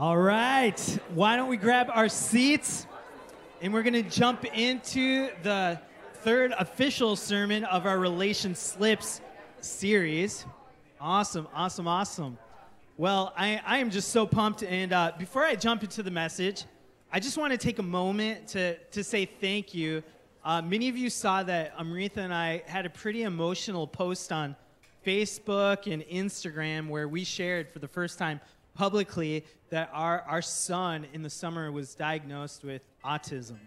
All right. Why don't we grab our seats and we're going to jump into the third official sermon of our Relation Slips series. Awesome, awesome, awesome. Well, I, I am just so pumped. And uh, before I jump into the message, I just want to take a moment to, to say thank you. Uh, many of you saw that Amrita and I had a pretty emotional post on Facebook and Instagram where we shared for the first time publicly that our, our son in the summer was diagnosed with autism.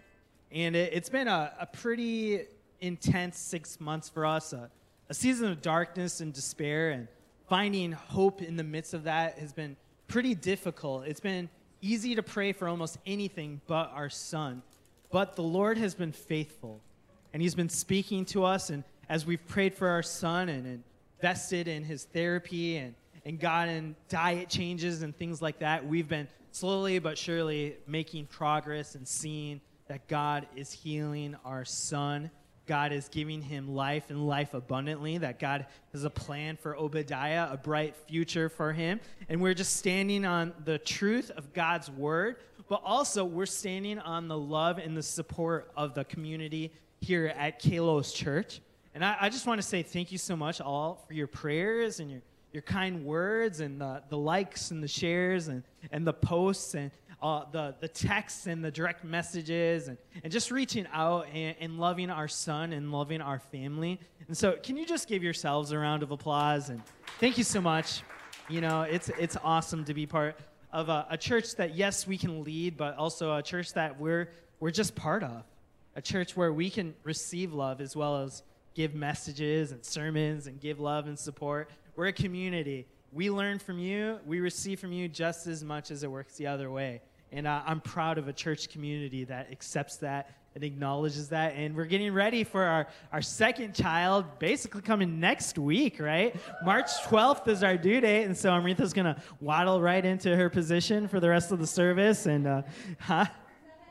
And it, has been a, a, pretty intense six months for us, a, a season of darkness and despair, and finding hope in the midst of that has been pretty difficult. It's been easy to pray for almost anything but our son. But the Lord has been faithful, and He's been speaking to us. And as we've prayed for our son and invested in his therapy and and gotten diet changes and things like that, we've been slowly but surely making progress and seeing that God is healing our son. God is giving him life and life abundantly, that God has a plan for Obadiah, a bright future for him. And we're just standing on the truth of God's word, but also we're standing on the love and the support of the community here at Kalos Church. And I, I just want to say thank you so much, all, for your prayers and your your kind words and the, the likes and the shares and, and the posts and uh, the, the texts and the direct messages and, and just reaching out and, and loving our son and loving our family. And so, can you just give yourselves a round of applause? And thank you so much. You know, it's, it's awesome to be part of a, a church that, yes, we can lead, but also a church that we're, we're just part of. A church where we can receive love as well as give messages and sermons and give love and support. We're a community. We learn from you, we receive from you just as much as it works the other way. And uh, I'm proud of a church community that accepts that and acknowledges that. And we're getting ready for our, our second child, basically coming next week, right? March 12th is our due date. And so Amrita's going to waddle right into her position for the rest of the service. And, uh, huh?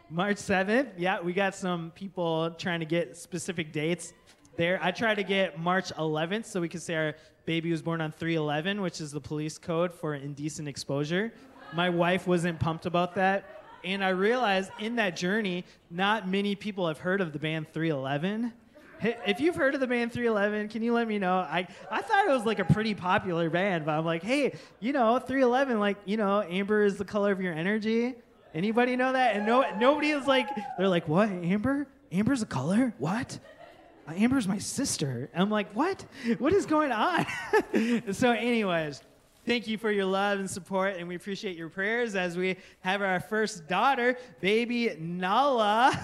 March 7th. Yeah, we got some people trying to get specific dates there. I tried to get March 11th so we could say our baby was born on 311, which is the police code for indecent exposure. My wife wasn't pumped about that. And I realized in that journey, not many people have heard of the band 311. If you've heard of the band 311, can you let me know? I, I thought it was like a pretty popular band, but I'm like, hey, you know, 311, like, you know, amber is the color of your energy. Anybody know that? And no, nobody is like, they're like, what? Amber? Amber's a color? What? Uh, Amber's my sister. I'm like, what? What is going on? so, anyways, thank you for your love and support, and we appreciate your prayers as we have our first daughter, baby Nala.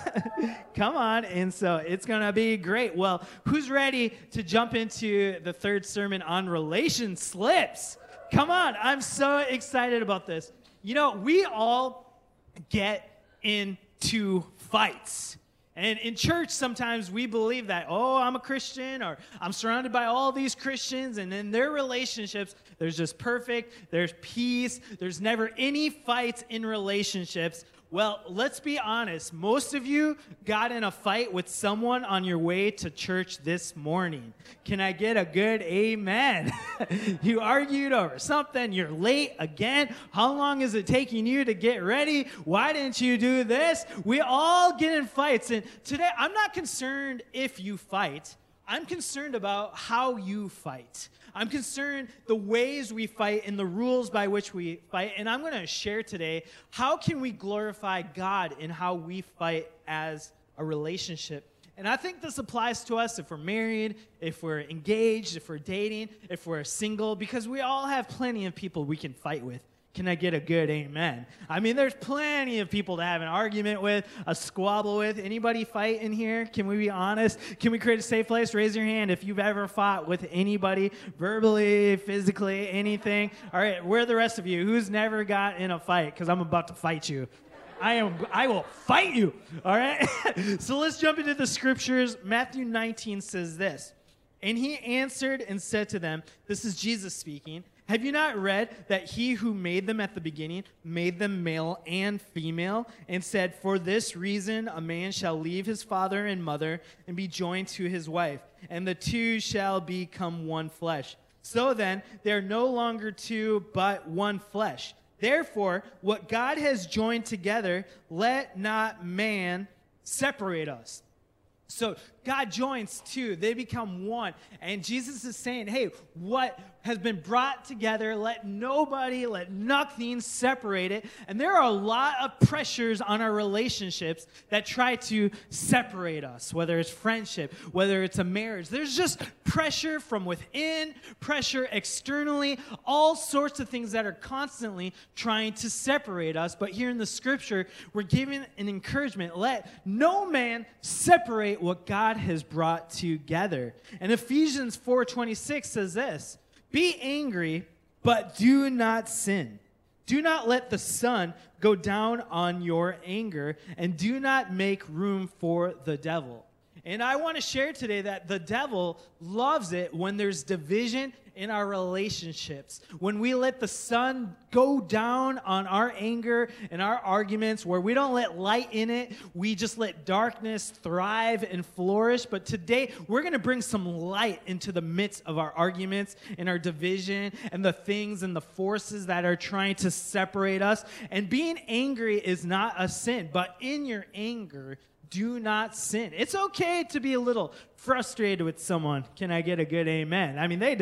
Come on. And so it's going to be great. Well, who's ready to jump into the third sermon on relation slips? Come on. I'm so excited about this. You know, we all get into fights. And in church, sometimes we believe that, oh, I'm a Christian, or I'm surrounded by all these Christians, and in their relationships, there's just perfect, there's peace, there's never any fights in relationships. Well, let's be honest. Most of you got in a fight with someone on your way to church this morning. Can I get a good amen? you argued over something. You're late again. How long is it taking you to get ready? Why didn't you do this? We all get in fights. And today, I'm not concerned if you fight, I'm concerned about how you fight. I'm concerned the ways we fight and the rules by which we fight. And I'm going to share today how can we glorify God in how we fight as a relationship. And I think this applies to us if we're married, if we're engaged, if we're dating, if we're single, because we all have plenty of people we can fight with. Can I get a good amen? I mean, there's plenty of people to have an argument with, a squabble with. Anybody fight in here? Can we be honest? Can we create a safe place? Raise your hand if you've ever fought with anybody, verbally, physically, anything. All right, where are the rest of you? Who's never got in a fight? Because I'm about to fight you. I am I will fight you. All right? so let's jump into the scriptures. Matthew 19 says this. And he answered and said to them, This is Jesus speaking. Have you not read that he who made them at the beginning made them male and female and said, For this reason a man shall leave his father and mother and be joined to his wife, and the two shall become one flesh. So then, they're no longer two, but one flesh. Therefore, what God has joined together, let not man separate us. So God joins two, they become one. And Jesus is saying, hey, what has been brought together, let nobody, let nothing separate it. And there are a lot of pressures on our relationships that try to separate us, whether it's friendship, whether it's a marriage. There's just pressure from within, pressure externally, all sorts of things that are constantly trying to separate us. But here in the scripture, we're given an encouragement let no man separate what God has brought together. And Ephesians 4:26 says this, "Be angry, but do not sin. Do not let the sun go down on your anger, and do not make room for the devil." And I want to share today that the devil loves it when there's division in our relationships. When we let the sun go down on our anger and our arguments, where we don't let light in it, we just let darkness thrive and flourish. But today, we're going to bring some light into the midst of our arguments and our division and the things and the forces that are trying to separate us. And being angry is not a sin, but in your anger, do not sin. It's okay to be a little frustrated with someone. Can I get a good amen? I mean, they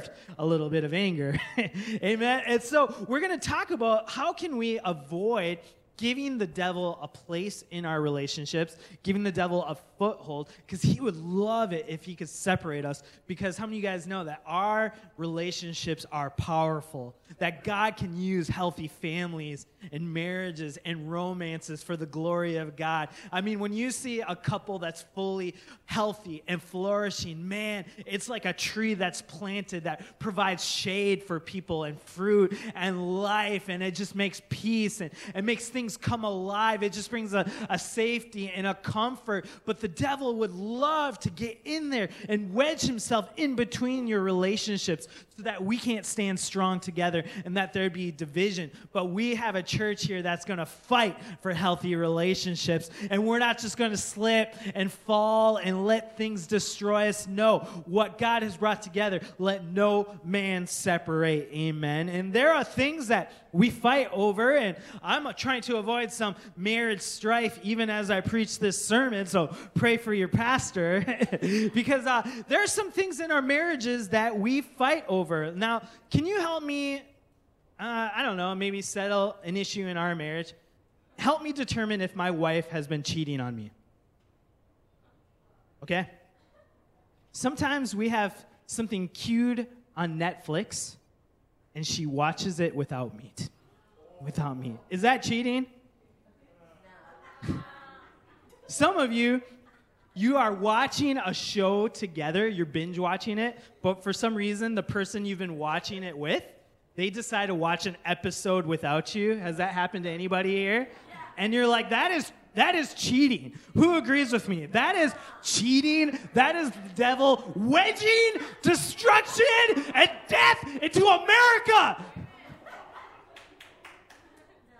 deserved a little bit of anger. amen. And so we're going to talk about how can we avoid giving the devil a place in our relationships, giving the devil a foothold, because he would love it if he could separate us. Because how many of you guys know that our relationships are powerful? That God can use healthy families and marriages and romances for the glory of God. I mean, when you see a couple that's fully healthy and flourishing, man, it's like a tree that's planted that provides shade for people and fruit and life, and it just makes peace and it makes things come alive. It just brings a, a safety and a comfort. But the devil would love to get in there and wedge himself in between your relationships so that we can't stand strong together and that there'd be division. But we have a church here that's going to fight for healthy relationships. And we're not just going to slip and fall and let things destroy us. No, what God has brought together, let no man separate. Amen. And there are things that we fight over, and I'm trying to avoid some marriage strife even as I preach this sermon. So pray for your pastor because uh, there are some things in our marriages that we fight over. Now, can you help me uh, I don't know, maybe settle an issue in our marriage. Help me determine if my wife has been cheating on me. Okay? Sometimes we have something queued on Netflix and she watches it without me. Without me. Is that cheating? Some of you, you are watching a show together, you're binge watching it, but for some reason, the person you've been watching it with they decide to watch an episode without you. Has that happened to anybody here? And you're like, that is that is cheating. Who agrees with me? That is cheating. That is the devil wedging destruction and death into America.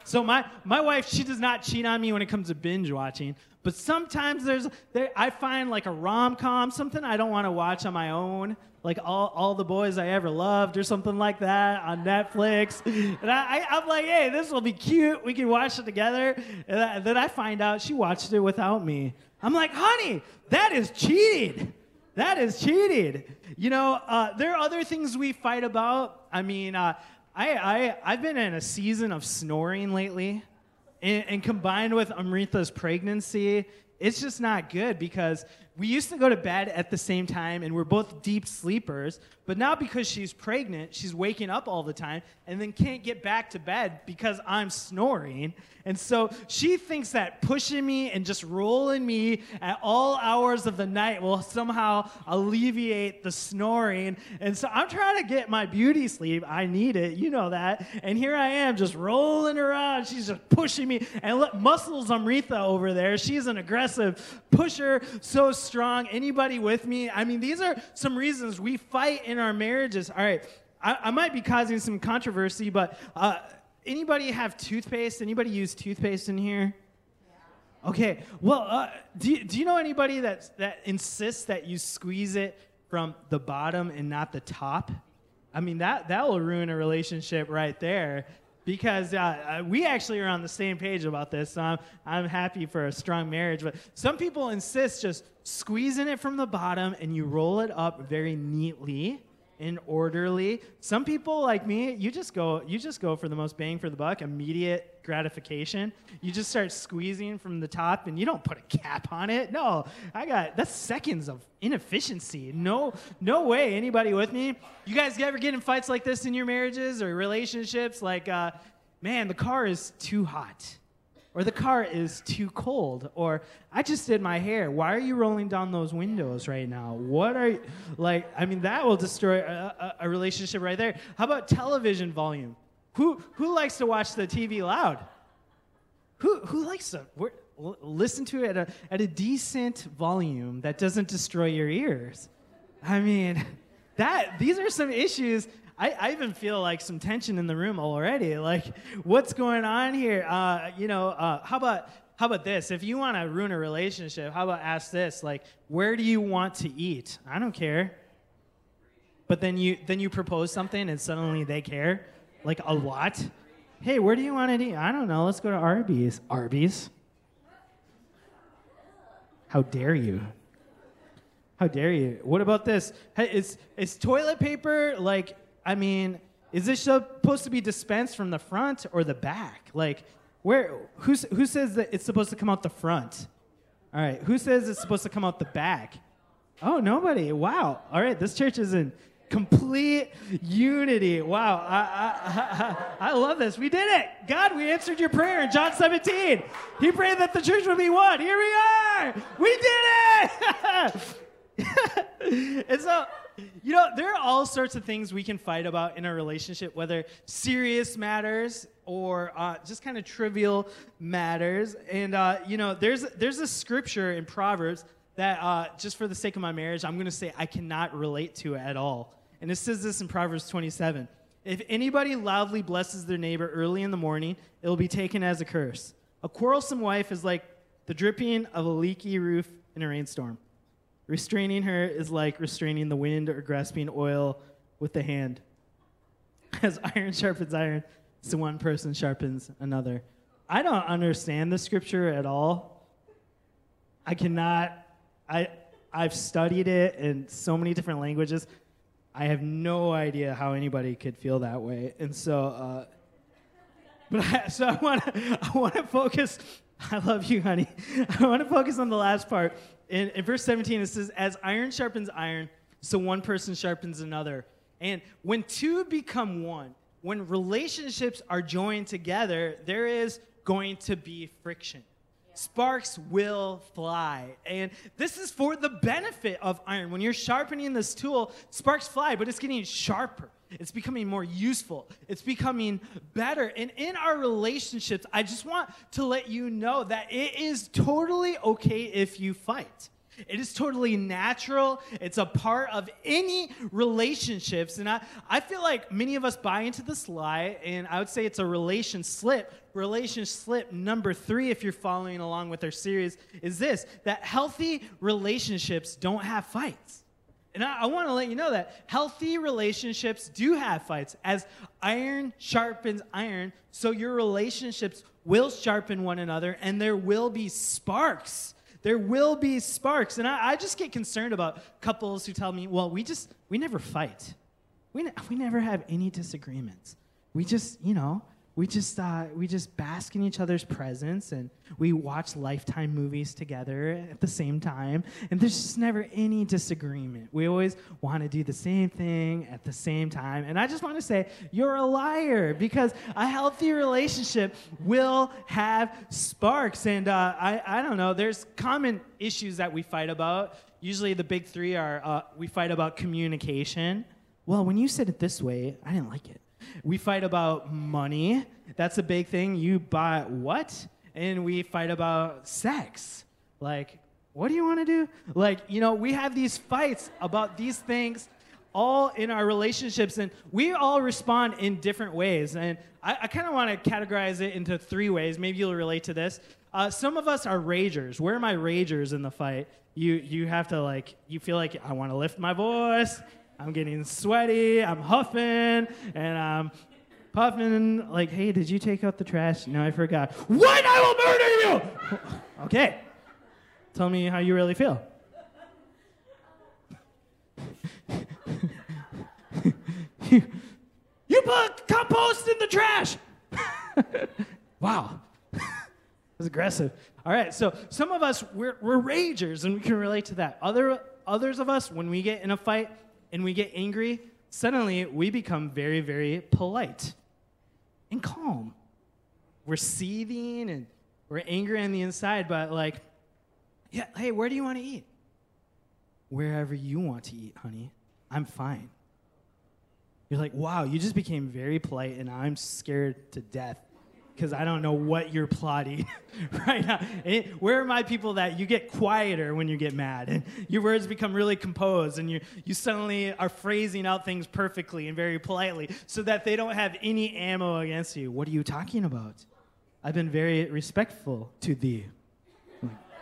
So my my wife, she does not cheat on me when it comes to binge watching. But sometimes there's there, I find like a rom com, something I don't want to watch on my own like all, all the boys I ever loved or something like that on Netflix. And I, I, am like, hey, this will be cute. We can watch it together. And, I, then I find out she watched it without me. I'm like, honey, that is cheating. That is cheating. You know, uh, there are other things we fight about. I mean, uh, I, I, I've been in a season of snoring lately. And, and combined with Amrita's pregnancy, it's just not good because we used to go to bed at the same time and we're both deep sleepers, but now because she's pregnant, she's waking up all the time and then can't get back to bed because I'm snoring. And so she thinks that pushing me and just rolling me at all hours of the night will somehow alleviate the snoring. And so I'm trying to get my beauty sleep. I need it, you know that. And here I am just rolling around. She's just pushing me. And look, muscles Amrita over there. She's an aggressive pusher, so strong. Anybody with me? I mean, these are some reasons we fight in our marriages. All right, I, I might be causing some controversy, but uh, anybody have toothpaste? Anybody use toothpaste in here? Okay. Well, uh, do, you, do you know anybody that, that insists that you squeeze it from the bottom and not the top? I mean, that, that will ruin a relationship right there. Because uh, uh, we actually are on the same page about this. So I'm, I'm happy for a strong marriage. But some people insist just squeezing it from the bottom and you roll it up very neatly and orderly. Some people like me, you just go you just go for the most bang for the buck, immediate gratification. You just start squeezing from the top and you don't put a cap on it. No, I got that's seconds of inefficiency. No no way anybody with me. You guys ever get in fights like this in your marriages or relationships like uh, man, the car is too hot or the car is too cold or i just did my hair why are you rolling down those windows right now what are you like i mean that will destroy a, a, a relationship right there how about television volume who who likes to watch the tv loud who who likes to listen to it at a, at a decent volume that doesn't destroy your ears i mean that these are some issues I, I even feel like some tension in the room already. Like, what's going on here? Uh, you know, uh, how about how about this? If you want to ruin a relationship, how about ask this? Like, where do you want to eat? I don't care. But then you then you propose something and suddenly they care, like a lot. Hey, where do you want to eat? I don't know. Let's go to Arby's. Arby's. How dare you? How dare you? What about this? Hey, is is toilet paper like I mean, is this supposed to be dispensed from the front or the back? Like, where? Who's, who says that it's supposed to come out the front? All right. Who says it's supposed to come out the back? Oh, nobody. Wow. All right. This church is in complete unity. Wow. I, I, I, I, love this. We did it. God, we answered your prayer in John 17. He prayed that the church would be one. Here we are. We did it. and so you know, there are all sorts of things we can fight about in a relationship, whether serious matters or uh, just kind of trivial matters. And uh, you know, there's there's a scripture in Proverbs that, uh, just for the sake of my marriage, I'm going to say I cannot relate to at all. And it says this in Proverbs 27. If anybody loudly blesses their neighbor early in the morning, it will be taken as a curse. A quarrelsome wife is like the dripping of a leaky roof in a rainstorm. Restraining her is like restraining the wind or grasping oil with the hand. As iron sharpens iron, so one person sharpens another. I don't understand the scripture at all. I cannot, I, I've studied it in so many different languages. I have no idea how anybody could feel that way. And so, uh, but I, so I want to I want to focus. I love you, honey. I want to focus on the last part in, in verse 17, it says, As iron sharpens iron, so one person sharpens another. And when two become one, when relationships are joined together, there is going to be friction. Sparks will fly. And this is for the benefit of iron. When you're sharpening this tool, sparks fly, but it's getting sharper. It's becoming more useful. It's becoming better. And in our relationships, I just want to let you know that it is totally okay if you fight. It is totally natural. It's a part of any relationships. And I, I feel like many of us buy into this lie, and I would say it's a relation slip. Relation slip number three, if you're following along with our series, is this that healthy relationships don't have fights. And I, I want to let you know that healthy relationships do have fights. As iron sharpens iron, so your relationships will sharpen one another and there will be sparks. There will be sparks. And I, I just get concerned about couples who tell me, well, we just, we never fight. We, ne- we never have any disagreements. We just, you know, we just uh, we just bask in each other's presence and we watch lifetime movies together at the same time and there's just never any disagreement. We always want to do the same thing at the same time and i just want to say you're a liar because a healthy relationship will have sparks and uh, I, I don't know there's common issues that we fight about. Usually the big three are uh, we fight about communication. Well when you said it this way i didn't like it we fight about money. That's a big thing. You buy what? And we fight about sex. Like, what do you want to do? Like, you know, we have these fights about these things all in our relationships, and we all respond in different ways. And I, I kind of want to categorize it into three ways. Maybe you'll relate to this. Uh, some of us are ragers. Where are my ragers in the fight? You you have to like you feel like I want to lift my voice. I'm getting sweaty, I'm huffing, and I'm puffing, like, hey, did you take out the trash? No, I forgot. What? I will murder you! okay. Tell me how you really feel. you put compost in the trash! wow. That's aggressive. All right, so some of us, we're, we're ragers, and we can relate to that. Other, others of us, when we get in a fight and we get angry, suddenly we become very, very polite and calm. We're seething and we're angry on the inside, but like, yeah, hey, where do you want to eat? Wherever you want to eat, honey. I'm fine. You're like, wow, you just became very polite, and I'm scared to death because I don't know what you're plotting right now. It, where are my people that you get quieter when you get mad and your words become really composed and you, you suddenly are phrasing out things perfectly and very politely so that they don't have any ammo against you? What are you talking about? I've been very respectful to thee.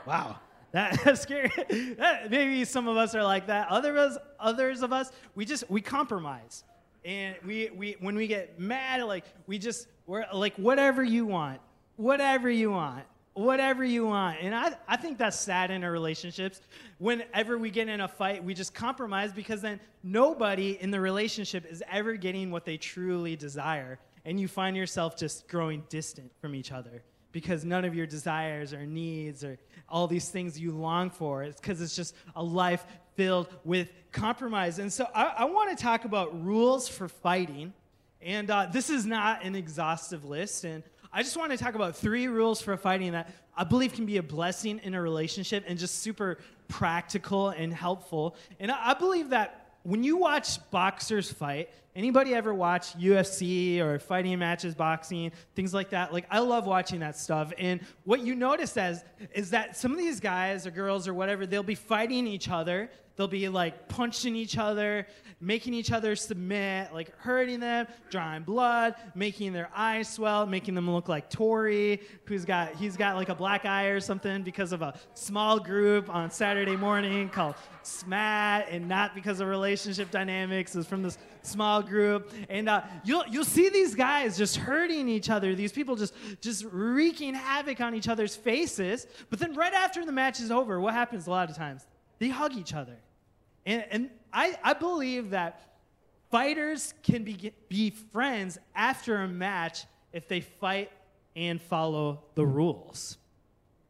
Wow. That, that's scary. That, maybe some of us are like that. Others, others of us, we just we compromise, and we, we when we get mad, like we just we're like, whatever you want, whatever you want, whatever you want. And I, I think that's sad in our relationships. Whenever we get in a fight, we just compromise because then nobody in the relationship is ever getting what they truly desire. And you find yourself just growing distant from each other because none of your desires or needs or all these things you long for. It's because it's just a life filled with compromise. And so I, I want to talk about rules for fighting and uh, this is not an exhaustive list. And I just want to talk about three rules for fighting that I believe can be a blessing in a relationship and just super practical and helpful. And I, I believe that when you watch boxers fight, anybody ever watch UFC or fighting matches, boxing, things like that? Like I love watching that stuff. And what you notice as is that some of these guys or girls or whatever, they'll be fighting each other They'll be like punching each other, making each other submit, like hurting them, drawing blood, making their eyes swell, making them look like Tori, who's got he's got like a black eye or something because of a small group on Saturday morning called SMAT, and not because of relationship dynamics. Is from this small group, and uh, you'll you'll see these guys just hurting each other. These people just just wreaking havoc on each other's faces. But then right after the match is over, what happens a lot of times? They hug each other. And, and I, I believe that fighters can be, be friends after a match if they fight and follow the hmm. rules.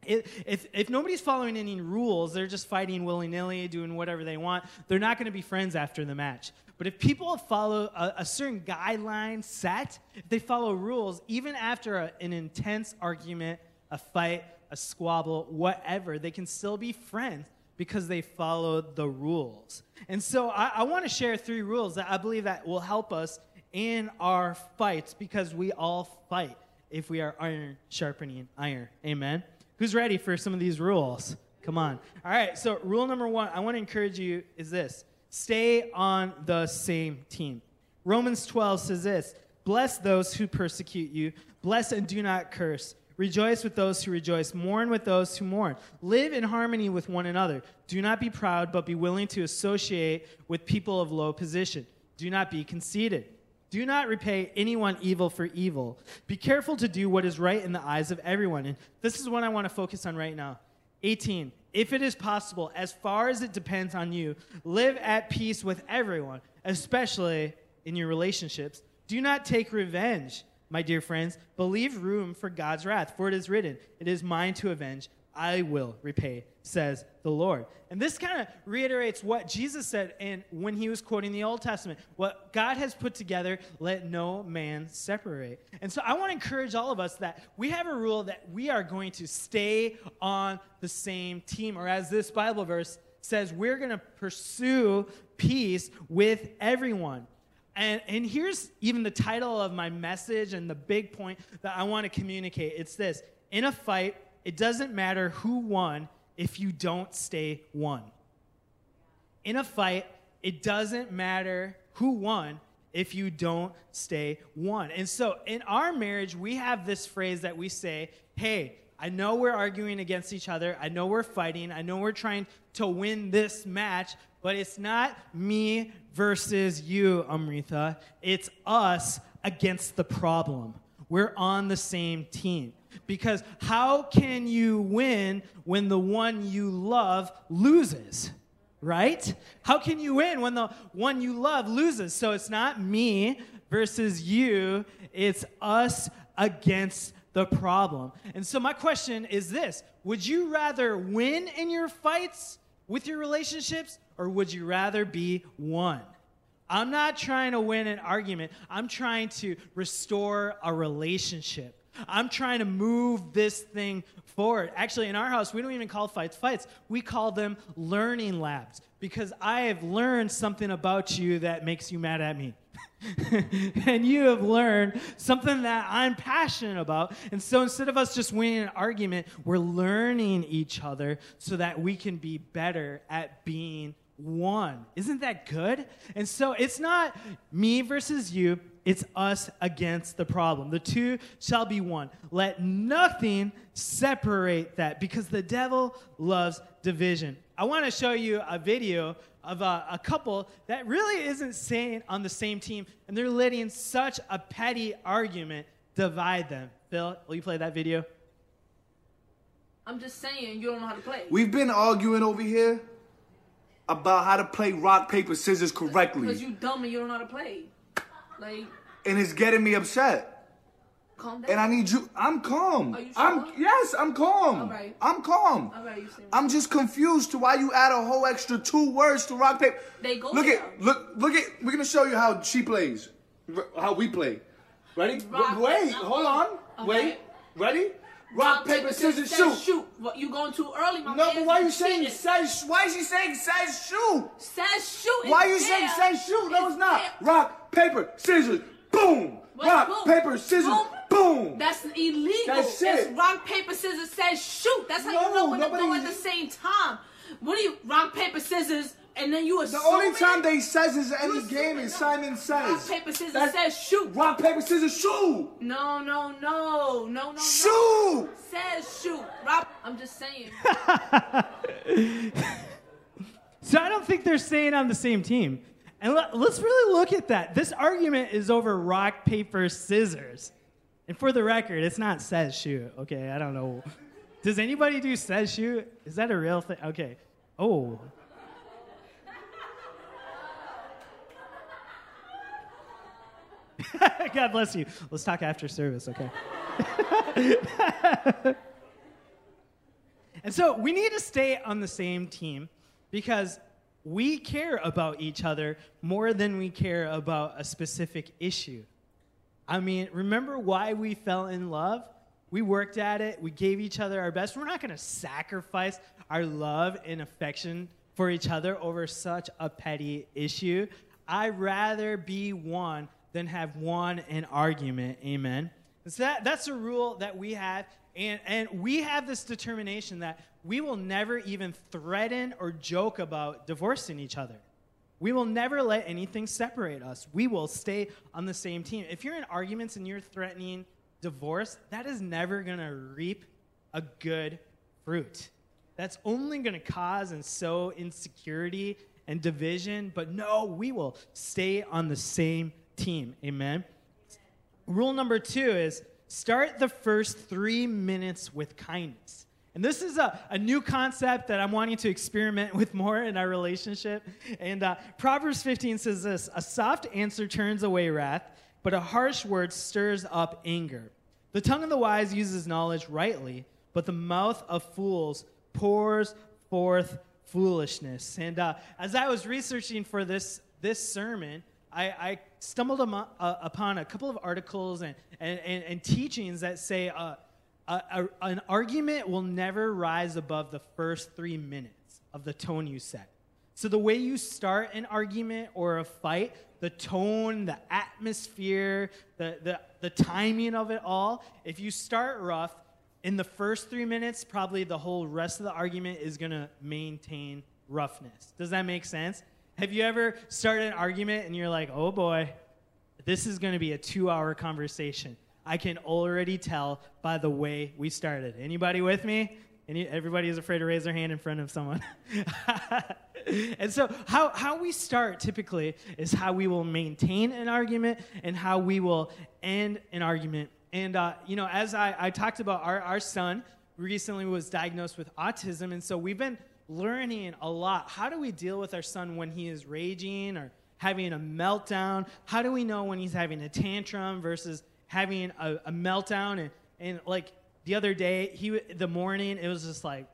If, if nobody's following any rules, they're just fighting willy nilly, doing whatever they want, they're not going to be friends after the match. But if people follow a, a certain guideline set, if they follow rules, even after a, an intense argument, a fight, a squabble, whatever, they can still be friends because they followed the rules. And so I, I want to share three rules that I believe that will help us in our fights because we all fight if we are iron sharpening iron. Amen. Who's ready for some of these rules? Come on. All right, so rule number one I want to encourage you is this stay on the same team. Romans 12 says this Bless those who persecute you, bless and do not curse. Rejoice with those who rejoice. Mourn with those who mourn. Live in harmony with one another. Do not be proud, but be willing to associate with people of low position. Do not be conceited. Do not repay anyone evil for evil. Be careful to do what is right in the eyes of everyone. And this is what I want to focus on right now. 18. If it is possible, as far as it depends on you, live at peace with everyone, especially in your relationships. Do not take revenge my dear friends, believe room for God's wrath, for it is written, It is mine to avenge, I will repay, says the Lord. And this kind of reiterates what Jesus said in, when he was quoting the Old Testament. What God has put together, let no man separate. And so I want to encourage all of us that we have a rule that we are going to stay on the same team, or as this Bible verse says, we're going to pursue peace with everyone. And, and here's even the title of my message and the big point that I want to communicate it's this In a fight, it doesn't matter who won if you don't stay one. In a fight, it doesn't matter who won if you don't stay one. And so in our marriage, we have this phrase that we say, hey, I know we're arguing against each other. I know we're fighting. I know we're trying to win this match, but it's not me versus you, Amrita. It's us against the problem. We're on the same team. Because how can you win when the one you love loses? Right? How can you win when the one you love loses? So it's not me versus you, it's us against the problem. And so my question is this Would you rather win in your fights with your relationships, or would you rather be one? I'm not trying to win an argument. I'm trying to restore a relationship. I'm trying to move this thing forward. Actually, in our house, we don't even call fights fights. We call them learning labs because I have learned something about you that makes you mad at me. and you have learned something that I'm passionate about. And so instead of us just winning an argument, we're learning each other so that we can be better at being one. Isn't that good? And so it's not me versus you, it's us against the problem. The two shall be one. Let nothing separate that because the devil loves division. I want to show you a video of a, a, couple that really isn't saying on the same team, and they're letting such a petty argument divide them. Phil, will you play that video? I'm just saying you don't know how to play. We've been arguing over here about how to play rock, paper, scissors correctly. Because you dumb and you don't know how to play. Like. And it's getting me upset. Calm down. And I need you. I'm calm. Are you sure? I'm yes. I'm calm. All right. I'm calm. All right, you I'm just confused to why you add a whole extra two words to rock paper. They go Look there. at look look at. We're gonna show you how she plays, how we play. Ready? Rock- Wait. no. Hold on. Okay. Wait. Ready? Rock, paper, scissors, shoot. Shoot. What, you going too early, my No, man. but why are you saying Cheating. says? Why is she saying says shoot? Says shoot. Why It's you saying there. says shoot? No, it's not. there. Rock, paper, scissors, boom. What? Rock, Boom. paper, scissors, Boom. Boom. That's illegal. That's That's it. rock, paper, scissors says shoot. That's how No, you know when to go nobody- at the same time. What do you rock, paper, scissors, and then you assume. The only it? time they says is any You game is it. Simon says. Rock, paper, scissors That's- says shoot. Rock, paper, scissors, shoot. No, no, no, no, no, no. Shoot. Says shoot. Rock. I'm just saying. So I don't think they're staying on the same team. And let, us really look at that. This argument is over rock, paper, scissors. And for the record, it's not says shoot. Okay, I don't know. Does anybody do says shoot? Is that a real thing? Okay. Oh. God bless you. Let's talk after service, okay? And so we need to stay on the same team because we care about each other more than we care about a specific issue. I mean, remember why we fell in love? We worked at it, we gave each other our best. We're not going to sacrifice our love and affection for each other over such a petty issue. I'd rather be one than have won an argument. Amen. So that, that's a rule that we have. And, and we have this determination that we will never even threaten or joke about divorcing each other. We will never let anything separate us. We will stay on the same team. If you're in arguments and you're threatening divorce, that is never going to reap a good fruit. That's only going to cause and sow insecurity and division. But no, we will stay on the same team. Amen. Rule number two is start the first three minutes with kindness. And this is a, a new concept that I'm wanting to experiment with more in our relationship. And uh, Proverbs 15 says this A soft answer turns away wrath, but a harsh word stirs up anger. The tongue of the wise uses knowledge rightly, but the mouth of fools pours forth foolishness. And uh, as I was researching for this, this sermon, I, I stumbled uh, upon a couple of articles and, and, and, and teachings that say uh, a, a, an argument will never rise above the first three minutes of the tone you set. So, the way you start an argument or a fight, the tone, the atmosphere, the, the, the timing of it all, if you start rough, in the first three minutes, probably the whole rest of the argument is going to maintain roughness. Does that make sense? Have you ever started an argument and you're like, oh boy, this is going to be a two hour conversation? I can already tell by the way we started. Anybody with me? Any, everybody is afraid to raise their hand in front of someone. and so, how, how we start typically is how we will maintain an argument and how we will end an argument. And, uh, you know, as I, I talked about, our, our son recently was diagnosed with autism. And so, we've been learning a lot. How do we deal with our son when he is raging or having a meltdown? How do we know when he's having a tantrum versus having a, a meltdown? And, and like, the other day, he the morning it was just like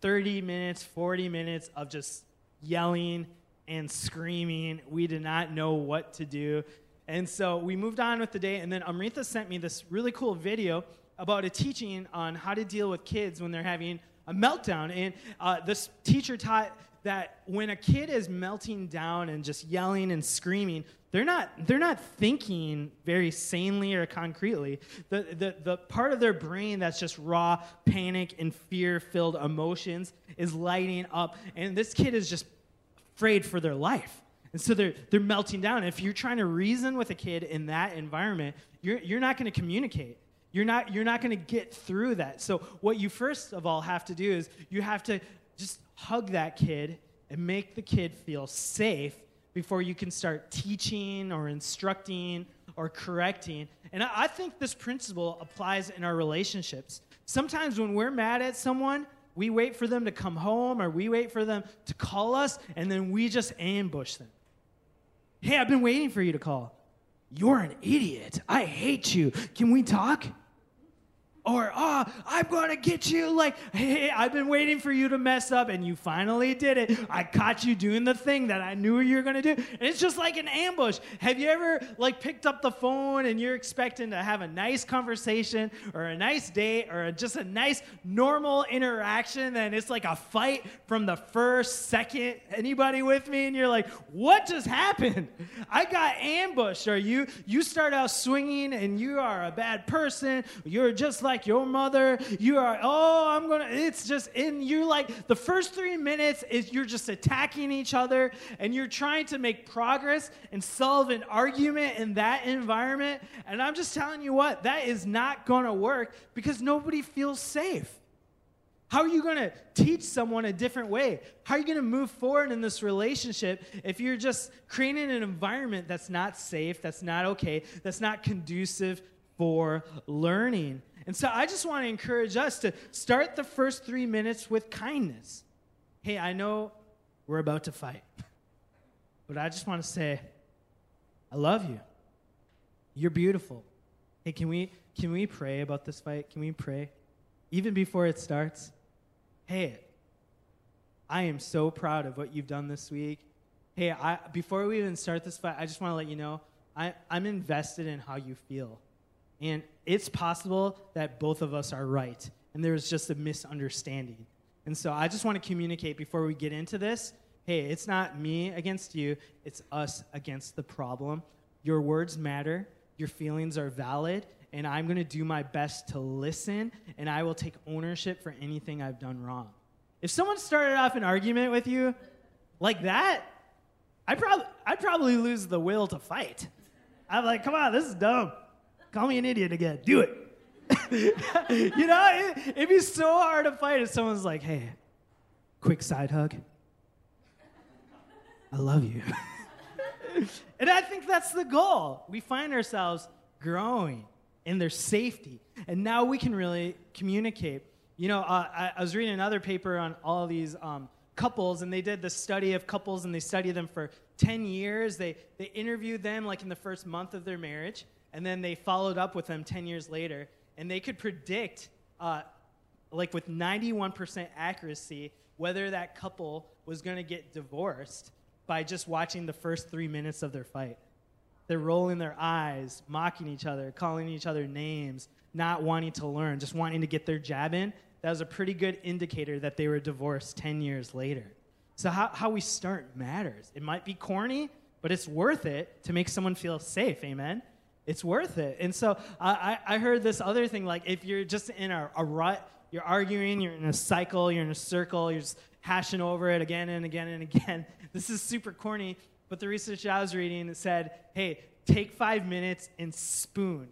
30 minutes, 40 minutes of just yelling and screaming. We did not know what to do. And so we moved on with the day, and then Amrita sent me this really cool video about a teaching on how to deal with kids when they're having a meltdown. And uh, this teacher taught that when a kid is melting down and just yelling and screaming, they're not, they're not thinking very sanely or concretely. The, the, the part of their brain that's just raw panic and fear filled emotions is lighting up. And this kid is just afraid for their life. And so they're, they're melting down. If you're trying to reason with a kid in that environment, you're, you're not going to communicate. You're not, you're not going to get through that. So, what you first of all have to do is you have to just hug that kid and make the kid feel safe before you can start teaching or instructing or correcting. And I think this principle applies in our relationships. Sometimes when we're mad at someone, we wait for them to come home or we wait for them to call us and then we just ambush them. Hey, I've been waiting for you to call. You're an idiot. I hate you. Can we talk? Or, oh, I'm gonna get you. Like, hey, I've been waiting for you to mess up and you finally did it. I caught you doing the thing that I knew you were gonna do. And it's just like an ambush. Have you ever, like, picked up the phone and you're expecting to have a nice conversation or a nice date or just a nice, normal interaction and it's like a fight from the first second? Anybody with me? And you're like, what just happened? I got ambushed. Or you, you start out swinging and you are a bad person. You're just like, like your mother. You are, oh, I'm going to, it's just in you like the first three minutes is you're just attacking each other and you're trying to make progress and solve an argument in that environment. And I'm just telling you what, that is not going to work because nobody feels safe. How are you going to teach someone a different way? How are you going to move forward in this relationship if you're just creating an environment that's not safe, that's not okay, that's not conducive for learning? And so I just want to encourage us to start the first three minutes with kindness. Hey, I know we're about to fight, but I just want to say, I love you. You're beautiful. Hey, can we, can we pray about this fight? Can we pray? Even before it starts? Hey, I am so proud of what you've done this week. Hey, I, before we even start this fight, I just want to let you know I, I'm invested in how you feel. And it's possible that both of us are right, and there's just a misunderstanding. And so I just want to communicate before we get into this hey, it's not me against you, it's us against the problem. Your words matter, your feelings are valid, and I'm going to do my best to listen, and I will take ownership for anything I've done wrong. If someone started off an argument with you like that, I'd, prob- I'd probably lose the will to fight. I'm like, come on, this is dumb. Call me an idiot again. Do it. you know, it, it'd be so hard to fight if someone's like, hey, quick side hug. I love you. and I think that's the goal. We find ourselves growing in their safety. And now we can really communicate. You know, uh, I, I, was reading another paper on all these um, couples, and they did the study of couples, and they studied them for 10 years. They, they interviewed them like in the first month of their marriage. And then they followed up with them 10 years later, and they could predict, uh, like with 91% accuracy, whether that couple was going to get divorced by just watching the first three minutes of their fight. They're rolling their eyes, mocking each other, calling each other names, not wanting to learn, just wanting to get their jab in. That was a pretty good indicator that they were divorced 10 years later. So, how, how we start matters. It might be corny, but it's worth it to make someone feel safe. Amen? It's worth it. And so I, I heard this other thing like if you're just in a, a rut, you're arguing, you're in a cycle, you're in a circle, you're just hashing over it again and again and again. This is super corny, but the research I was reading said, hey, take five minutes and spoon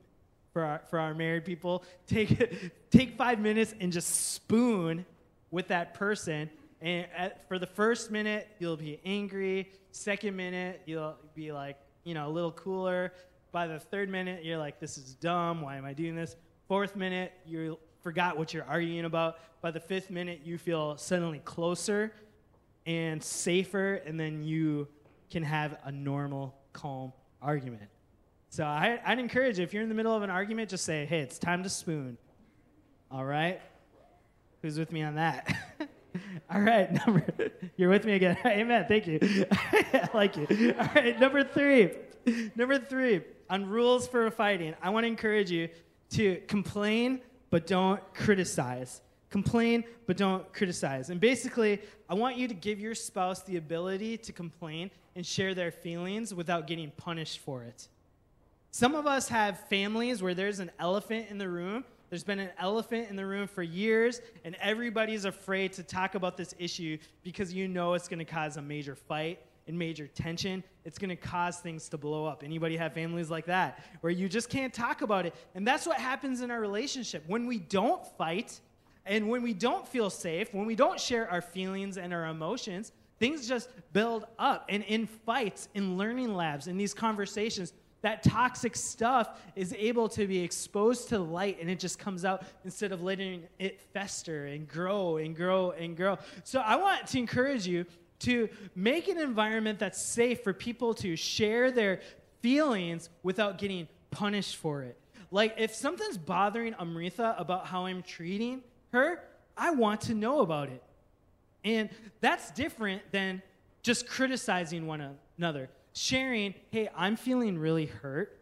for our, for our married people. Take, take five minutes and just spoon with that person. And at, for the first minute, you'll be angry. Second minute, you'll be like, you know, a little cooler. By the third minute, you're like, this is dumb. Why am I doing this? Fourth minute, you forgot what you're arguing about. By the fifth minute, you feel suddenly closer and safer, and then you can have a normal, calm argument. So I, I'd encourage you, if you're in the middle of an argument, just say, hey, it's time to spoon. All right? Who's with me on that? All right, number. You're with me again. Amen. Thank you. I like you. All right, number three. Number three on rules for fighting. I want to encourage you to complain, but don't criticize. Complain, but don't criticize. And basically, I want you to give your spouse the ability to complain and share their feelings without getting punished for it. Some of us have families where there's an elephant in the room. There's been an elephant in the room for years, and everybody's afraid to talk about this issue because you know it's going to cause a major fight major tension. It's going to cause things to blow up. Anybody have families like that where you just can't talk about it? And that's what happens in our relationship. When we don't fight and when we don't feel safe, when we don't share our feelings and our emotions, things just build up. And in fights, in learning labs, in these conversations, that toxic stuff is able to be exposed to light and it just comes out instead of letting it fester and grow and grow and grow. So I want to encourage you to make an environment that's safe for people to share their feelings without getting punished for it. Like if something's bothering Amrita about how I'm treating her, I want to know about it. And that's different than just criticizing one another sharing, hey, I'm feeling really hurt.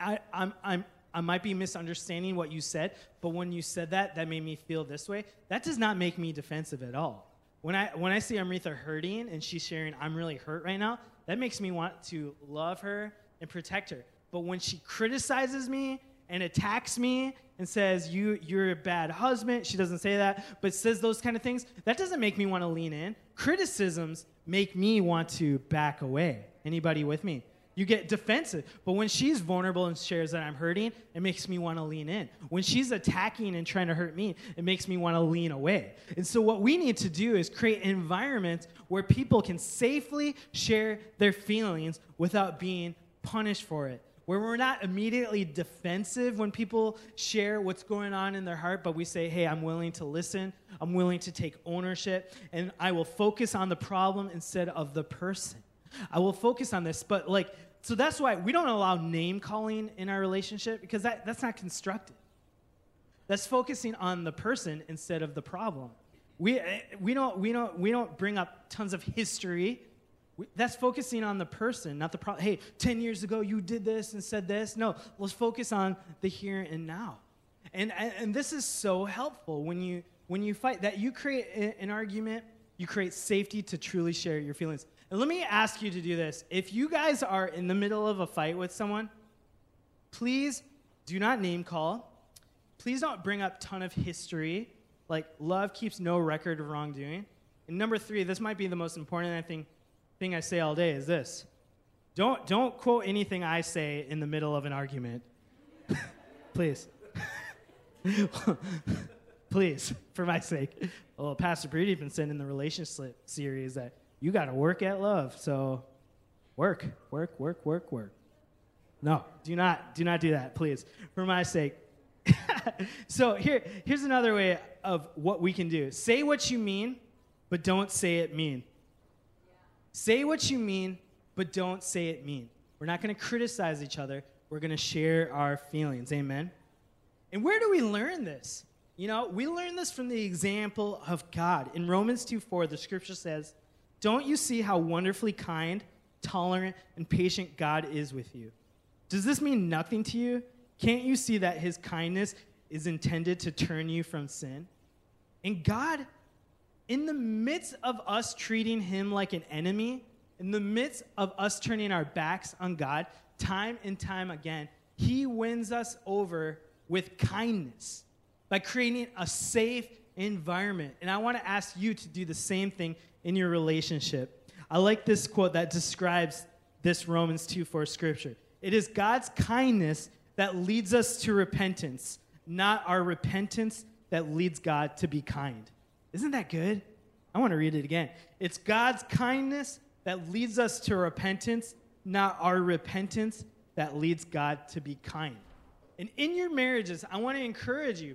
I, I'm, I'm, I might be misunderstanding what you said, but when you said that, that made me feel this way. That does not make me defensive at all. When I, when I see Amrita hurting and she's sharing, I'm really hurt right now, that makes me want to love her and protect her. But when she criticizes me and attacks me and says, you, You're a bad husband, she doesn't say that, but says those kind of things, that doesn't make me want to lean in. Criticisms make me want to back away. Anybody with me? You get defensive. But when she's vulnerable and shares that I'm hurting, it makes me want to lean in. When she's attacking and trying to hurt me, it makes me want to lean away. And so, what we need to do is create an environment where people can safely share their feelings without being punished for it. Where we're not immediately defensive when people share what's going on in their heart, but we say, hey, I'm willing to listen, I'm willing to take ownership, and I will focus on the problem instead of the person. I will focus on this, but like, so that's why we don't allow name calling in our relationship because that, that's not constructive. That's focusing on the person instead of the problem. We, eh, we, don't, we, don't, we don't bring up tons of history. We, that's focusing on the person, not the problem. Hey, 10 years ago you did this and said this. No, let's focus on the here and now. And, and, and this is so helpful when you, when you fight that you create an argument, you create safety to truly share your feelings. And let me ask you to do this. If you guys are in the middle of a fight with someone, please do not name call. Please don't bring up ton of history. Like love keeps no record of wrongdoing. And number three, this might be the most important I think, thing I say all day is this. Don't, don't quote anything I say in the middle of an argument. Please. Please, for my sake. Well, Pastor Pradeepan sending the relationship series that you got to work at love. So work, work, work, work, work. No, do not, do not do that, please, for my sake. so here, here's another way of what we can do. Say what you mean, but don't say it mean. Say what you mean, but don't say it mean. We're not going to criticize each other. We're going to share our feelings. Amen. And where do we learn this? You know, we learn this from the example of God. In Romans 2 4, the scripture says, don't you see how wonderfully kind, tolerant, and patient God is with you? Does this mean nothing to you? Can't you see that his kindness is intended to turn you from sin? And God, in the midst of us treating him like an enemy, in the midst of us turning our backs on God, time and time again, he wins us over with kindness by creating a safe environment. And I want to ask you to do the same thing in your relationship. I like this quote that describes this Romans 2 4 scripture. It is God's kindness that leads us to repentance, not our repentance that leads God to be kind. Isn't that good? I want to read it again. It's God's kindness that leads us to repentance, not our repentance that leads God to be kind. And in your marriages, I want to encourage you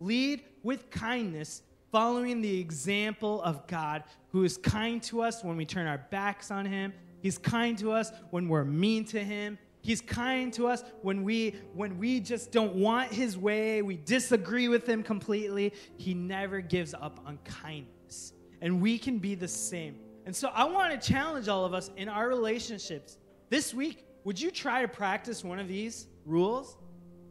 lead with kindness, following the example of God, who is kind to us when we turn our backs on Him. He's kind to us when we're mean to Him. He's kind to us when we when we just don't want his way, we disagree with him completely. He never gives up on kindness. And we can be the same. And so I want to challenge all of us in our relationships. This week, would you try to practice one of these rules?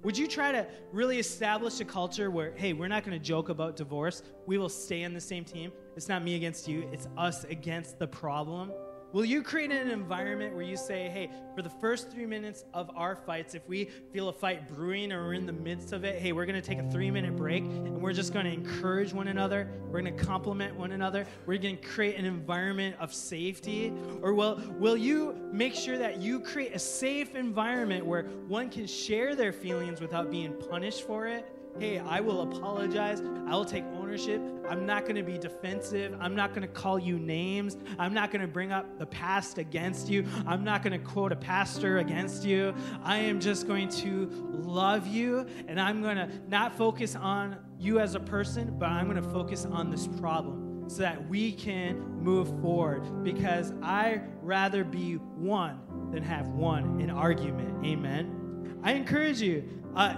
Would you try to really establish a culture where, hey, we're not going to joke about divorce. We will stay on the same team. It's not me against you, it's us against the problem. Will you create an environment where you say, hey, for the first three minutes of our fights, if we feel a fight brewing or we're in the midst of it, hey, we're going to take a three minute break and we're just going to encourage one another. We're going to compliment one another. We're going to create an environment of safety. Or will, will you make sure that you create a safe environment where one can share their feelings without being punished for it? hey, I will apologize. I will take ownership. I'm not going to be defensive. I'm not going to call you names. I'm not going to bring up the past against you. I'm not going to quote a pastor against you. I am just going to love you and I'm going to not focus on you as a person, but I'm going to focus on this problem so that we can move forward because I rather be one than have won in argument. Amen. I encourage you. Uh,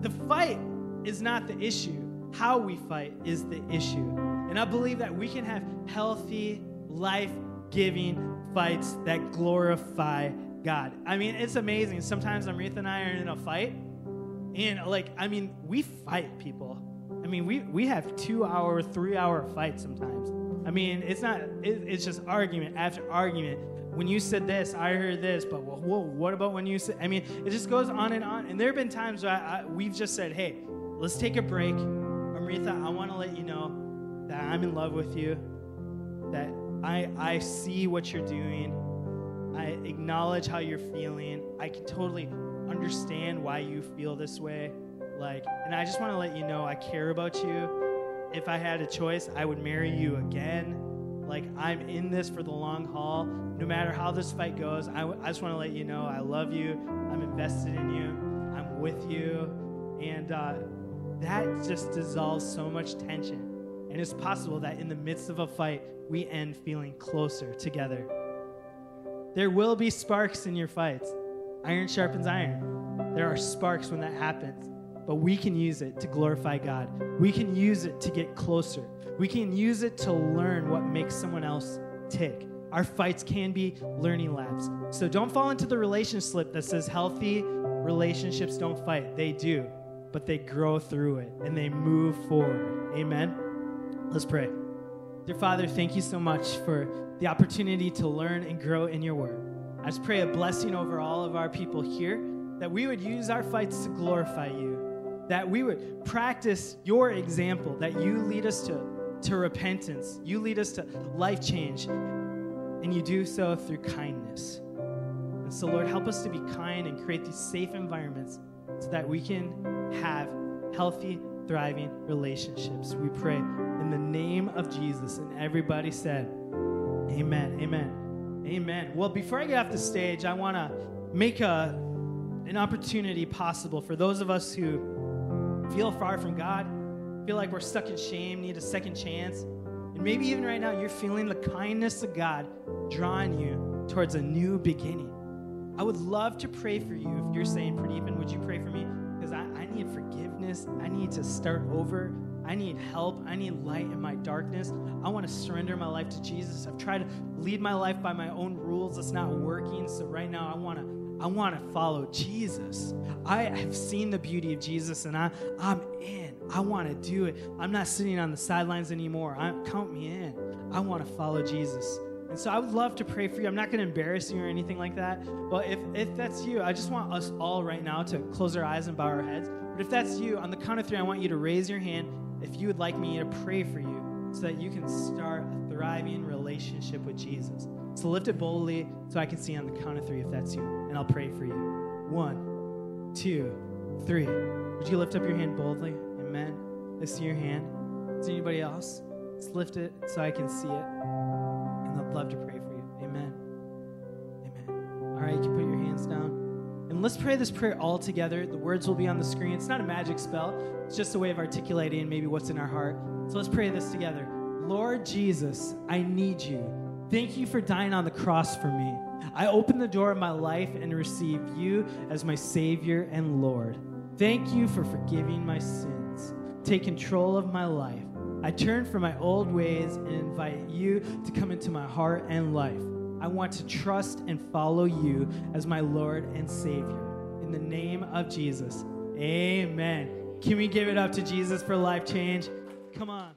the fight is not the issue. How we fight is the issue. And I believe that we can have healthy, life giving fights that glorify God. I mean, it's amazing. Sometimes Amrita and I are in a fight, and like, I mean, we fight people. I mean, we, we have two hour, three hour fights sometimes. I mean, it's not, it, it's just argument after argument. When you said this, I heard this, but whoa, what about when you said, I mean, it just goes on and on. And there have been times where I, I, we've just said, hey, let's take a break. Amrita, I want to let you know that I'm in love with you, that I, I see what you're doing. I acknowledge how you're feeling. I can totally understand why you feel this way. Like, and I just want to let you know I care about you. If I had a choice, I would marry you again. Like, I'm in this for the long haul. No matter how this fight goes, I, I just want to let you know I love you. I'm invested in you. I'm with you. And, uh, that just dissolves so much tension. And it's possible that in the midst of a fight, we end feeling closer together. There will be sparks in your fights. Iron sharpens iron. There are sparks when that happens, but we can use it to glorify God. We can use it to get closer. We can use it to learn what makes someone else tick. Our fights can be learning labs. So don't fall into the relationship slip that says healthy relationships don't fight. They do but they grow through it and they move forward. Amen. Let's pray. Dear Father, thank you so much for the opportunity to learn and grow in your word. I just pray a blessing over all of our people here that we would use our fights to glorify you, that we would practice your example, that you lead us to, to repentance, you lead us to life change, and you do so through kindness. And so, Lord, help us to be kind and create these safe environments so that we can have healthy, thriving relationships. We pray in the name of Jesus. And everybody said, Amen. Amen. Amen. Well, before I get off the stage, I want to make a, an opportunity possible for those of us who feel far from God, feel like we're stuck in shame, need a second chance. And maybe even right now, you're feeling the kindness of God drawing you towards a new beginning. I would love to pray for you. If you're saying, Pradeepan, would you pray for me? Need forgiveness. I need to start over. I need help. I need light in my darkness. I want to surrender my life to Jesus. I've tried to lead my life by my own rules. It's not working. So right now I want to I want to follow Jesus. I have seen the beauty of Jesus and I I'm in. I want to do it. I'm not sitting on the sidelines anymore. I count me in. I want to follow Jesus. And so I would love to pray for you. I'm not going to embarrass you or anything like that. But if, if that's you, I just want us all right now to close our eyes and bow our heads. But if that's you, on the count of three, I want you to raise your hand if you would like me to pray for you so that you can start a thriving relationship with Jesus. So lift it boldly so I can see on the count of three if that's you. And I'll pray for you. One, two, three. Would you lift up your hand boldly? Amen. I see your hand. Is anybody else? Let's lift it so I can see it. And I'd love to pray for you. Amen. Amen. All right, you can put your hands down. And let's pray this prayer all together. The words will be on the screen. It's not a magic spell, it's just a way of articulating maybe what's in our heart. So let's pray this together. Lord Jesus, I need you. Thank you for dying on the cross for me. I open the door of my life and receive you as my Savior and Lord. Thank you for forgiving my sins. Take control of my life. I turn from my old ways and invite you to come into my heart and life. I want to trust and follow you as my Lord and Savior. In the name of Jesus, amen. Can we give it up to Jesus for life change? Come on.